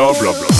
blá blá blá.